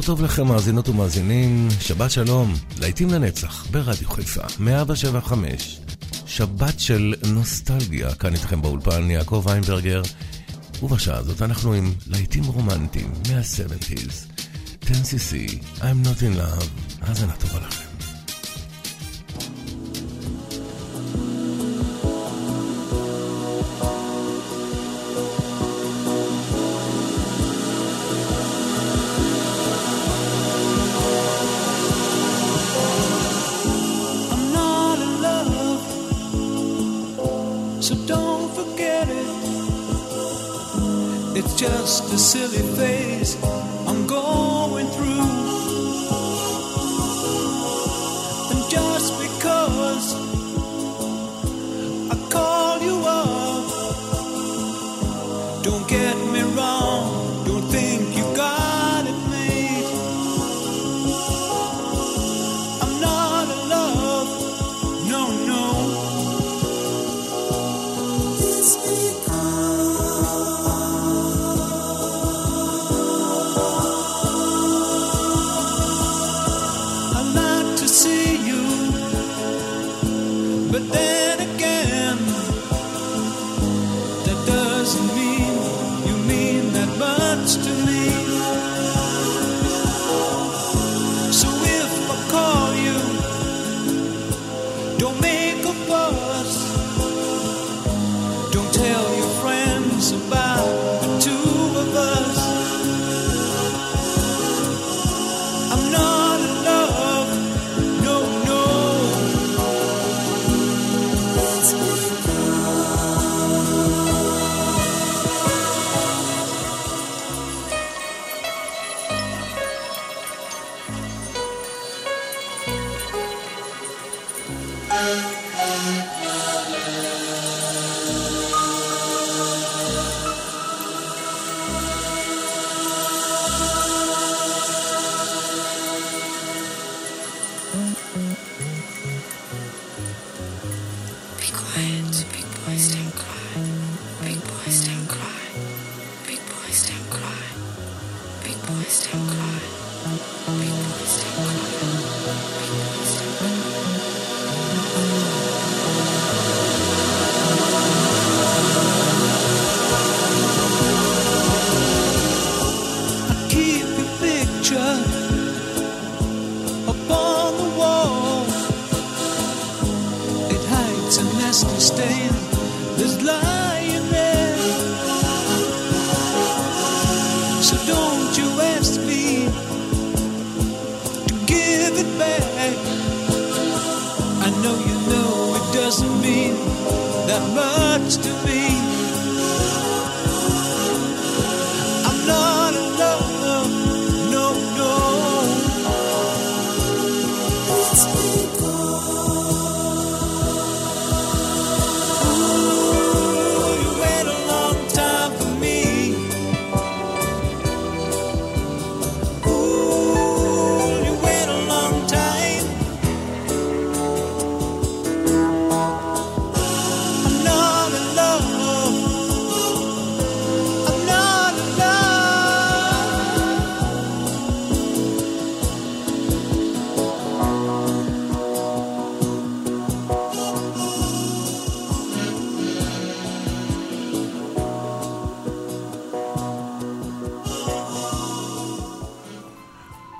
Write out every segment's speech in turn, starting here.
בוקר טוב לכם, מאזינות ומאזינים, שבת שלום, להיטים לנצח, ברדיו חיפה, 175. שבת של נוסטלגיה, כאן איתכם באולפן יעקב ויינברגר, ובשעה הזאת אנחנו עם להיטים רומנטיים מה-70's, 10cc, I'm not in love, האזנה טובה לכם. so don't forget it. It's just a silly phase I'm going through.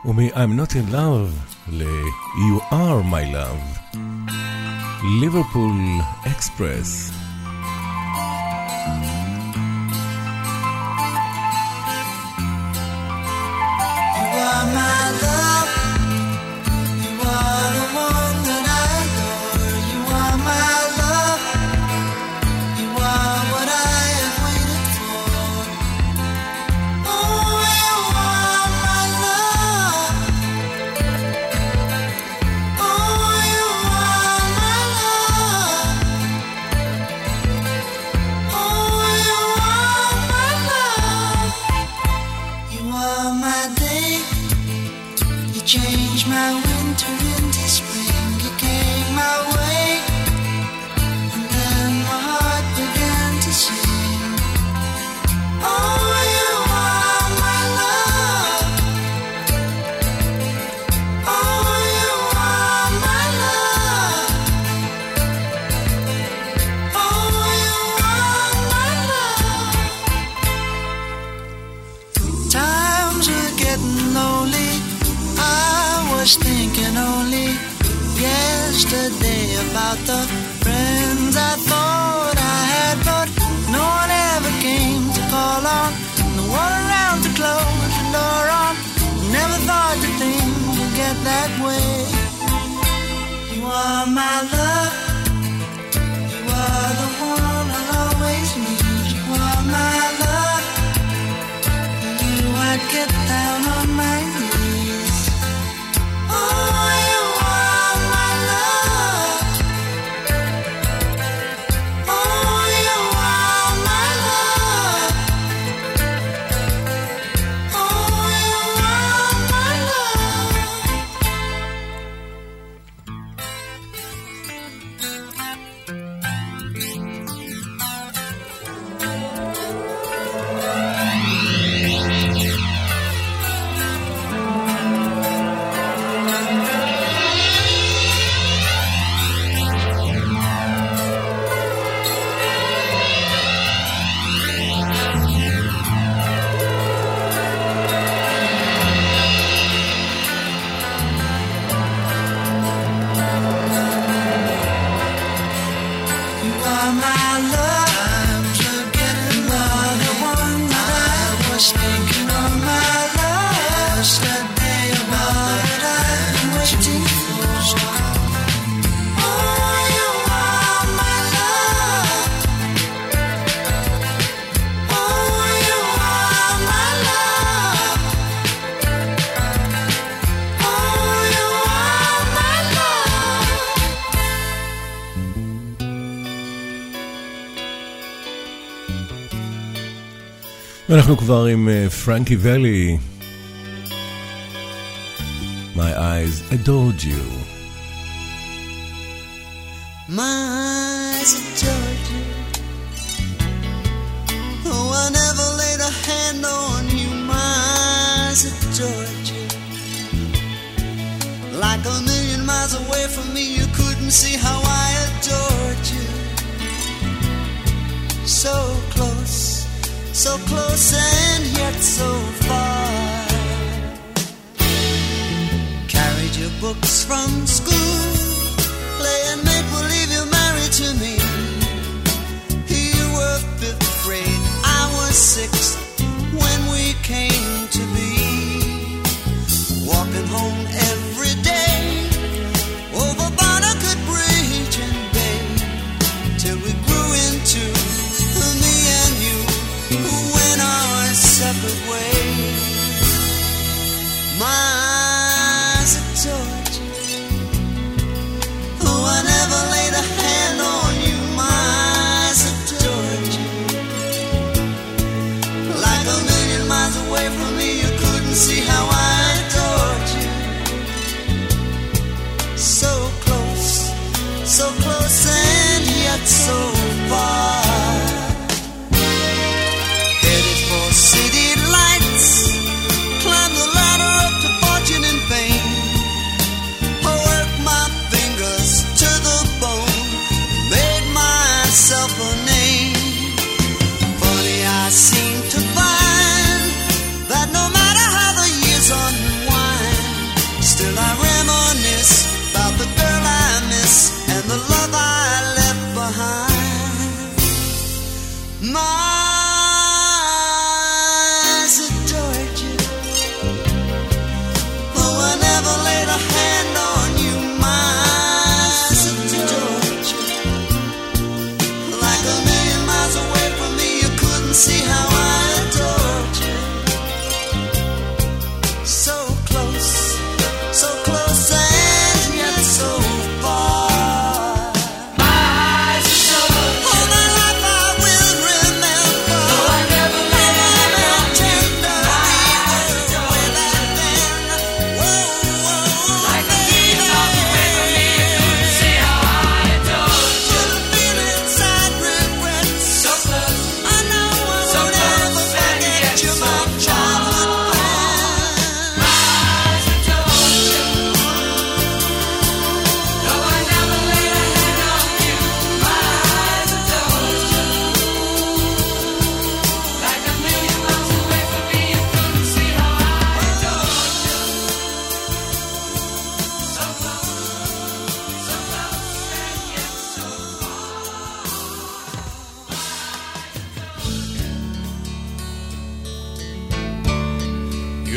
ומ-I'm Not in Love ל-You are my love. ליברפול אקספרס. felt that way. You are my love. You are the ואנחנו כבר עם פרנקי ואלי. My eyes adored you. My eyes adored you. Though I never laid a hand on you, my eyes adored you. Like a million miles away from me, you couldn't see how I I books from school,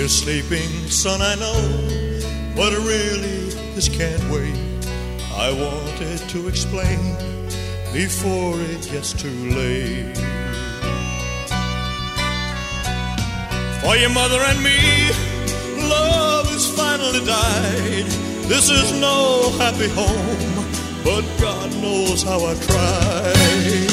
You're sleeping, son, I know, but really this can't wait. I wanted to explain before it gets too late. For your mother and me, love has finally died. This is no happy home, but God knows how I tried.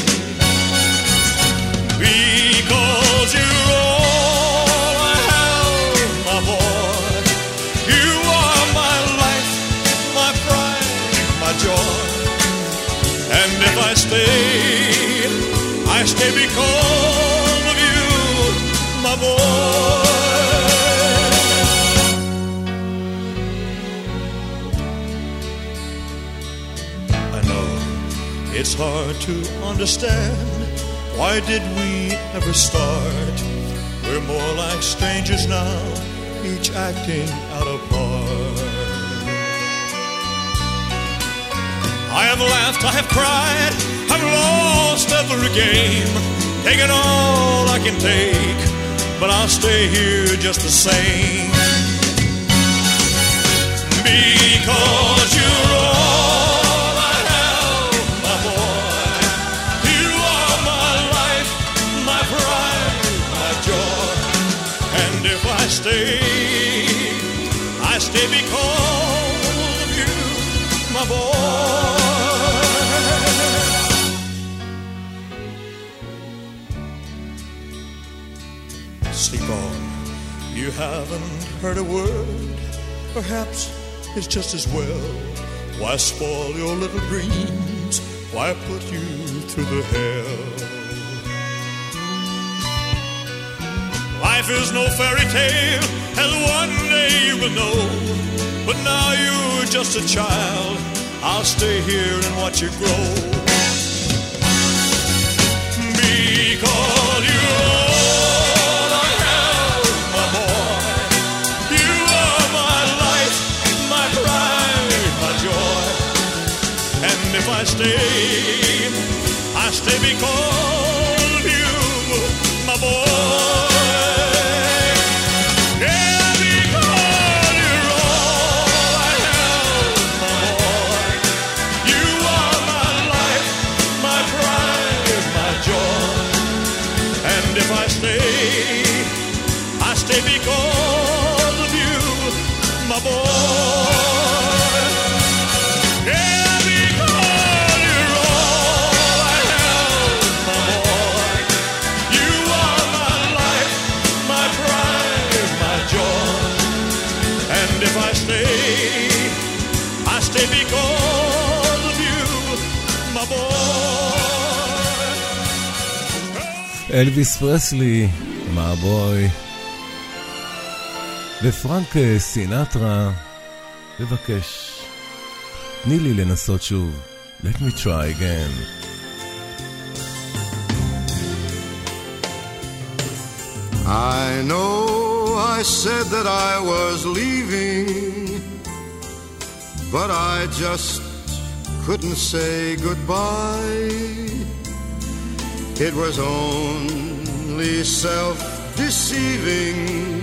Because of you, my boy. I know it's hard to understand. Why did we ever start? We're more like strangers now, each acting out a part. I have laughed, I have cried, I've lost every game, taken all I can take, but I'll stay here just the same. Because you're all I have, my boy. You are my life, my pride, my joy. And if I stay, I stay because Sleep on. You haven't heard a word. Perhaps it's just as well. Why spoil your little dreams? Why put you through the hell? Life is no fairy tale, as one day you will know. But now you're just a child. I'll stay here and watch you grow. Because you're I stay, I stay because אלוויס פרסלי, מעבוי. ופרנק אה, סינטרה, לבקש, תני לי לנסות שוב. Let me try again. I know I said that I was leaving, but I just couldn't say goodbye. It was only self deceiving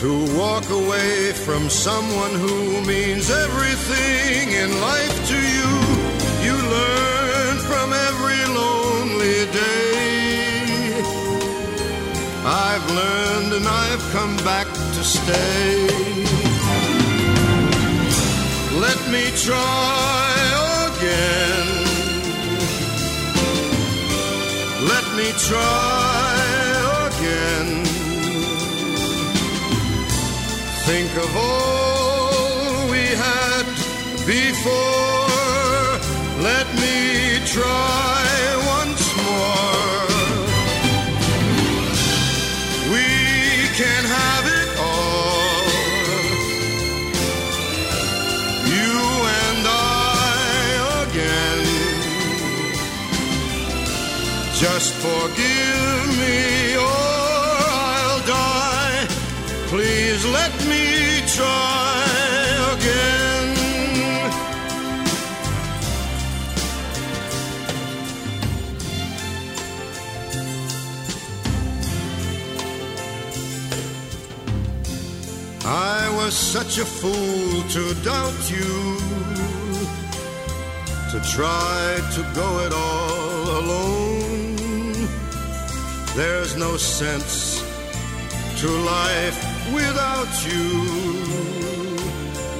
to walk away from someone who means everything in life to you. You learn from every lonely day. I've learned and I've come back to stay. Let me try again. Me try again. Think of all we had before. Let me try Just forgive me or I'll die. Please let me try again. I was such a fool to doubt you, to try to go it all alone. There's no sense to life without you.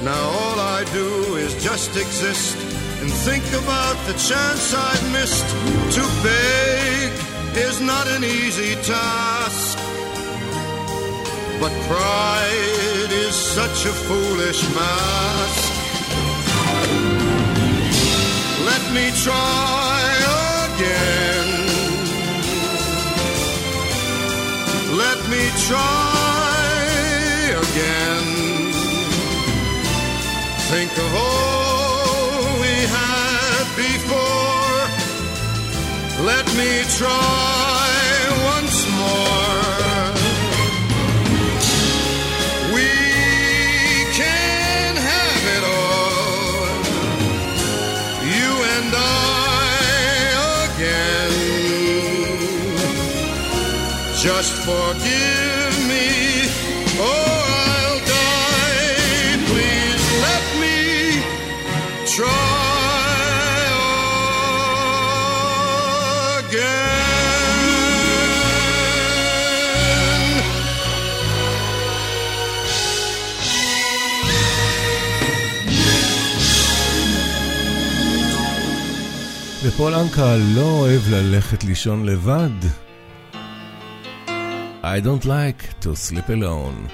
Now all I do is just exist and think about the chance I've missed. To beg is not an easy task. But pride is such a foolish mask. Let me try again. Me try again. Think of all we had before. Let me try Just forgive me, or I'll die. Please let me try again. ופול אנקה לא אוהב ללכת לישון לבד. I Don't Like to Sleep Alone,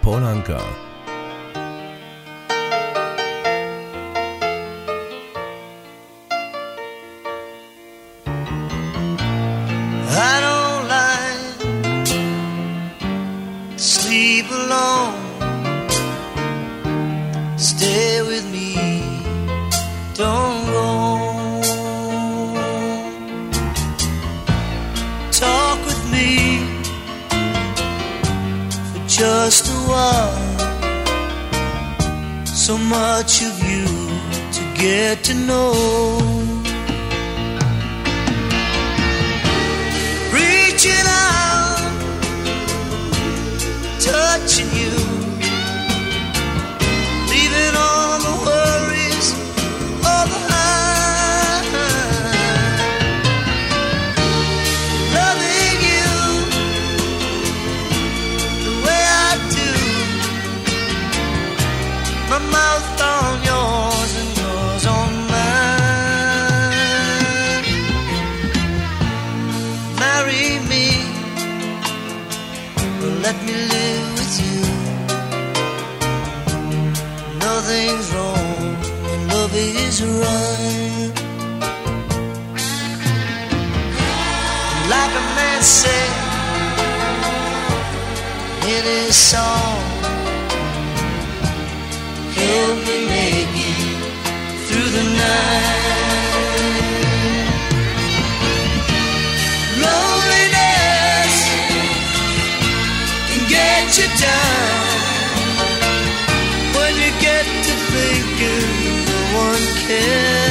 פול אנקה. Nothing's wrong when love is right. Like a man said in his song, help me make it through the night. Loneliness can get you down thinking no one cares.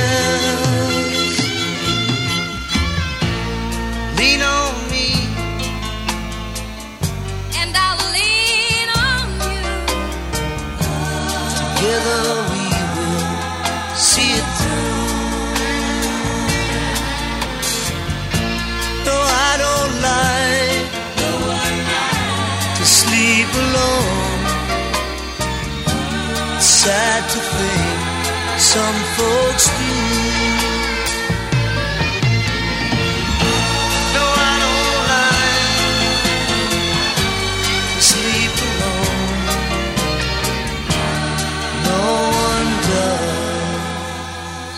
sad to think some folks do. No, I don't. Sleep alone. No one does.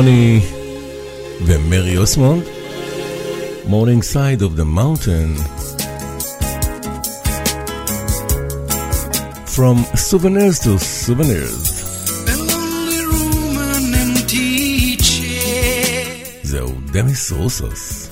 דוני ומרי אוסמונד, Morning Side of the Mountain. From Souvenirs to Souvenirs. The דמיס רוסוס.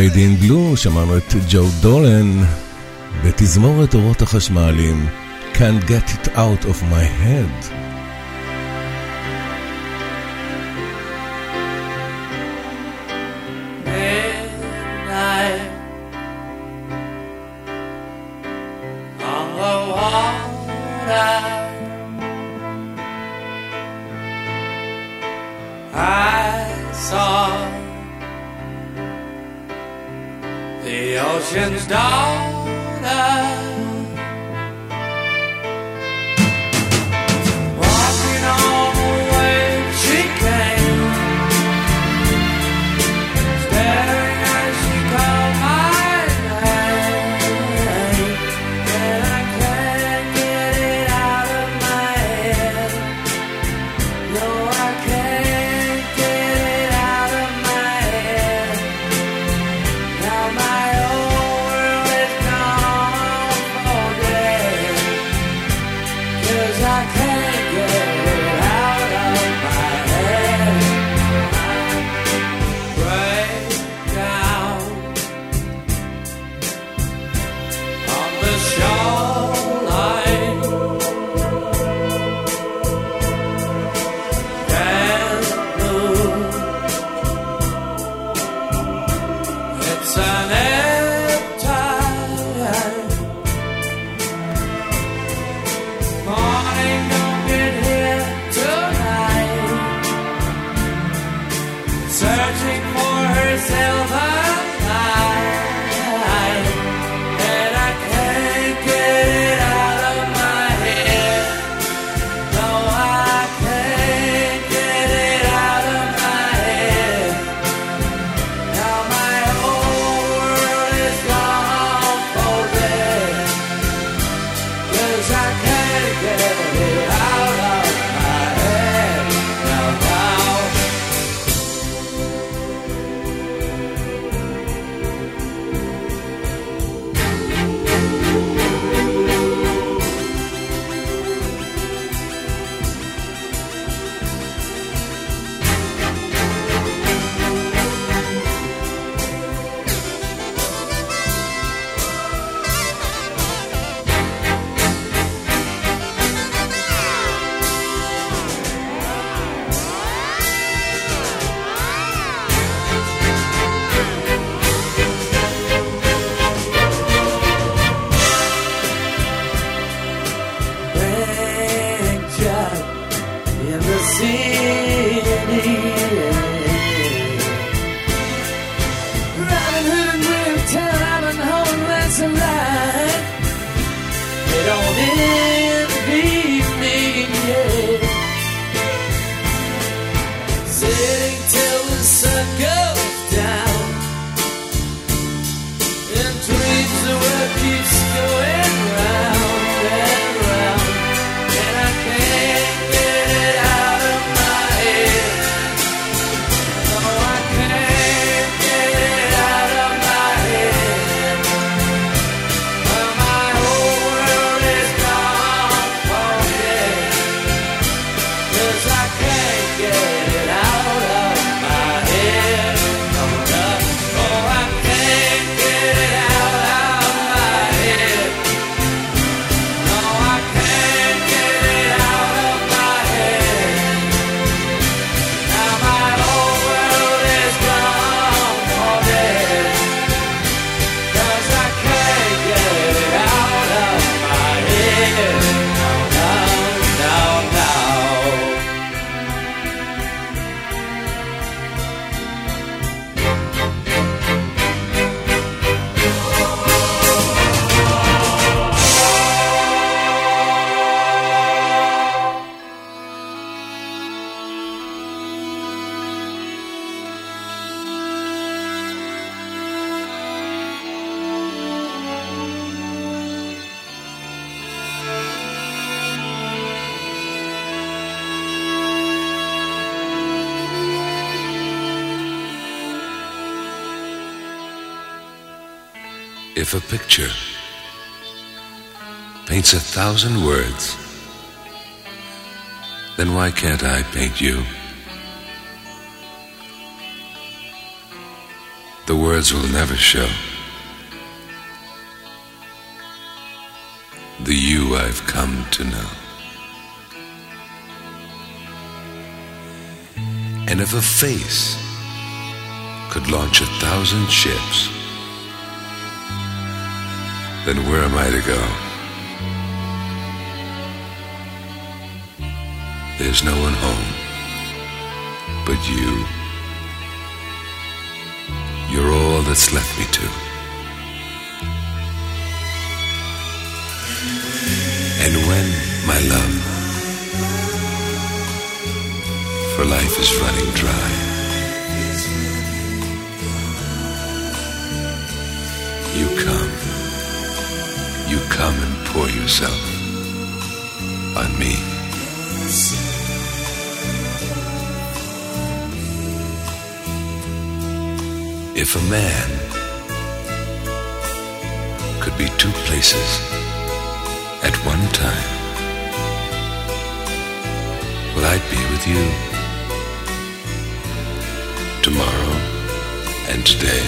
ליידי אין בלו, שמענו את ג'ו דולן בתזמורת אורות החשמליים Can't Get It Out of My Head. If a picture paints a thousand words, then why can't I paint you? The words will never show the you I've come to know. And if a face could launch a thousand ships, then where am I to go? There's no one home but you. You're all that's left me to. And when, my love, for life is running dry, you come come and pour yourself on me. If a man could be two places at one time, well, I'd be with you tomorrow and today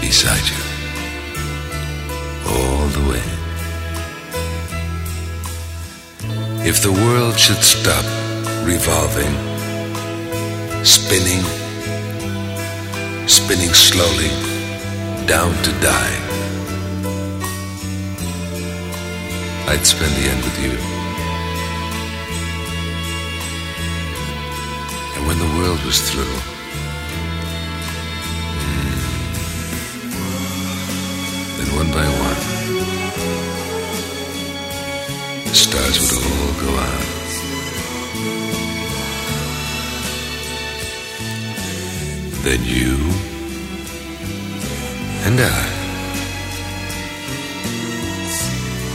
beside you If the world should stop revolving, spinning, spinning slowly down to die, I'd spend the end with you. And when the world was through, then one by one, the stars would all go out. Then you and I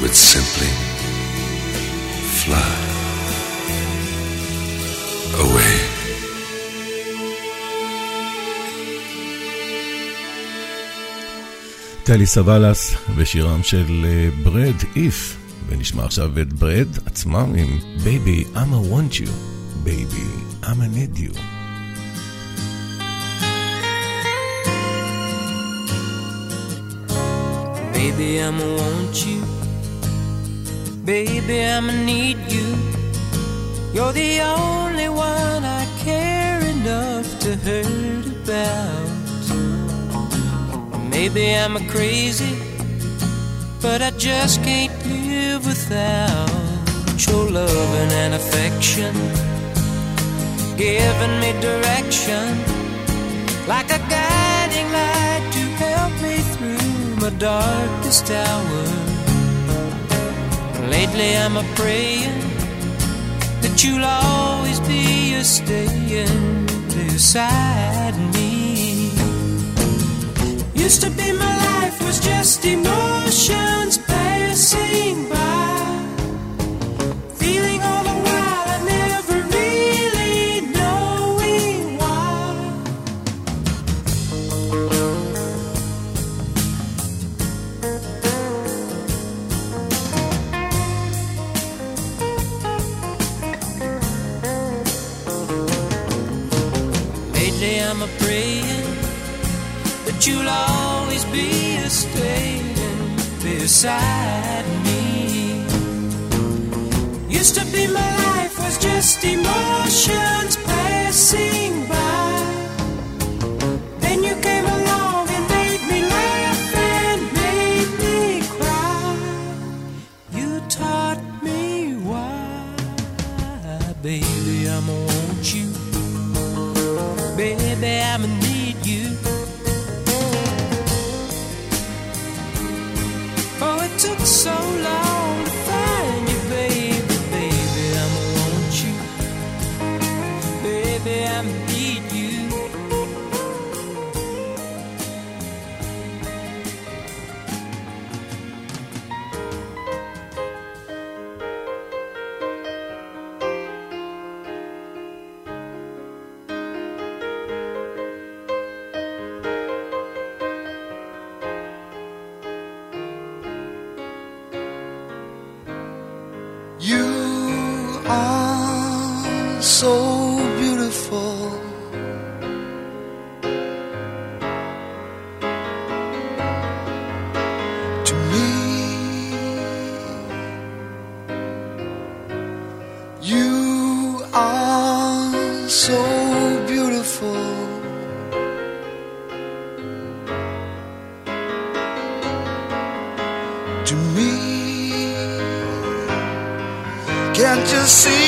would simply fly away. טלי סבלס ושירם של אה, ברד איף, ונשמע עכשיו את ברד עצמם עם בייבי, I'ma want you, בייבי, I'ma need you. Baby, I'ma want you. Baby, I'ma need you. You're the only one I care enough to hurt about. Maybe I'm a crazy, but I just can't live without. your loving and affection, giving me direction like a guiding light to help me through my darkest hour. Lately I'm a praying that you'll always be a staying beside me. Used to be my life was just emotions passing you'll always be a staying beside me. Used to be my life was just emotions passing Oh, see?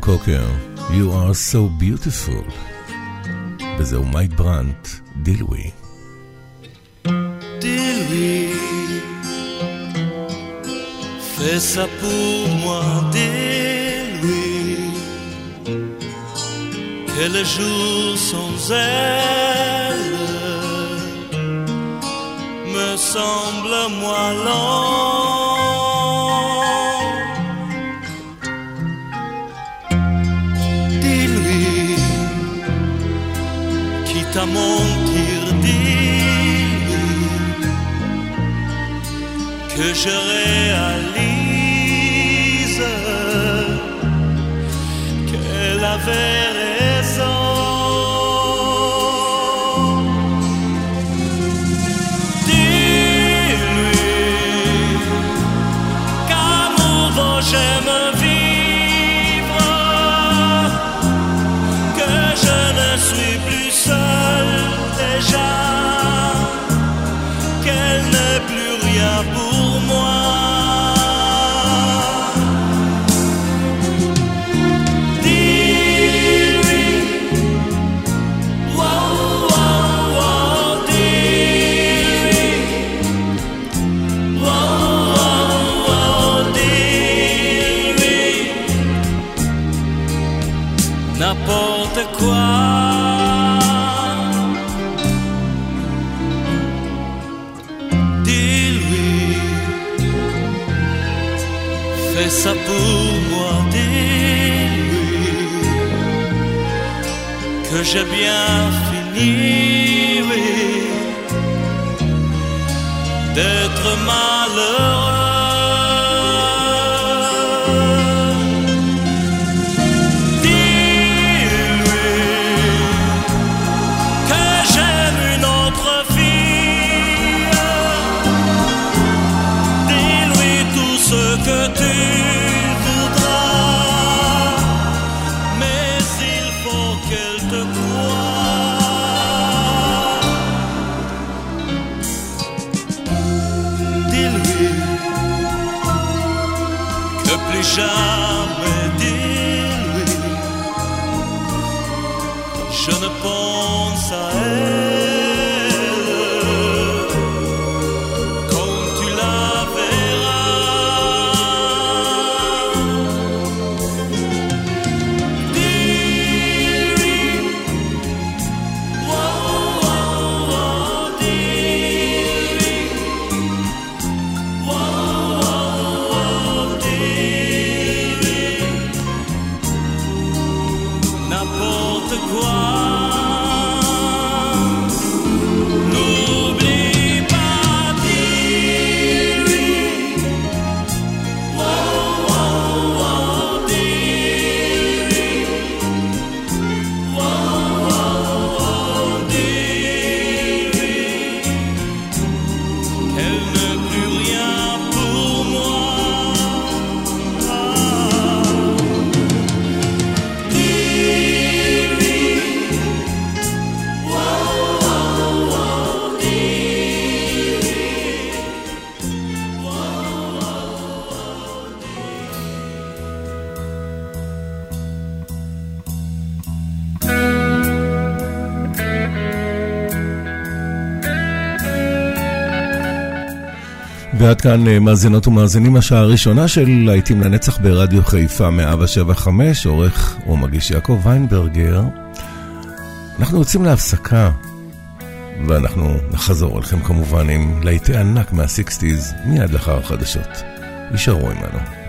קוקר, You are so beautiful. וזהו מייק ברנט, דילווי. Dis-lui, fais ça pour moi, dis-lui, que le jour sans elle me semble moins long. mentir dire que je réalise qu'elle avait déjà bien fini, d'être malheureux. ועד כאן אה, מאזינות ומאזינים השעה הראשונה של להיטים לנצח ברדיו חיפה 175, עורך ומגיש יעקב ויינברגר. אנחנו יוצאים להפסקה, ואנחנו נחזור אליכם כמובן עם להיטי ענק מה-60's מיד לאחר החדשות. יישארו עמנו.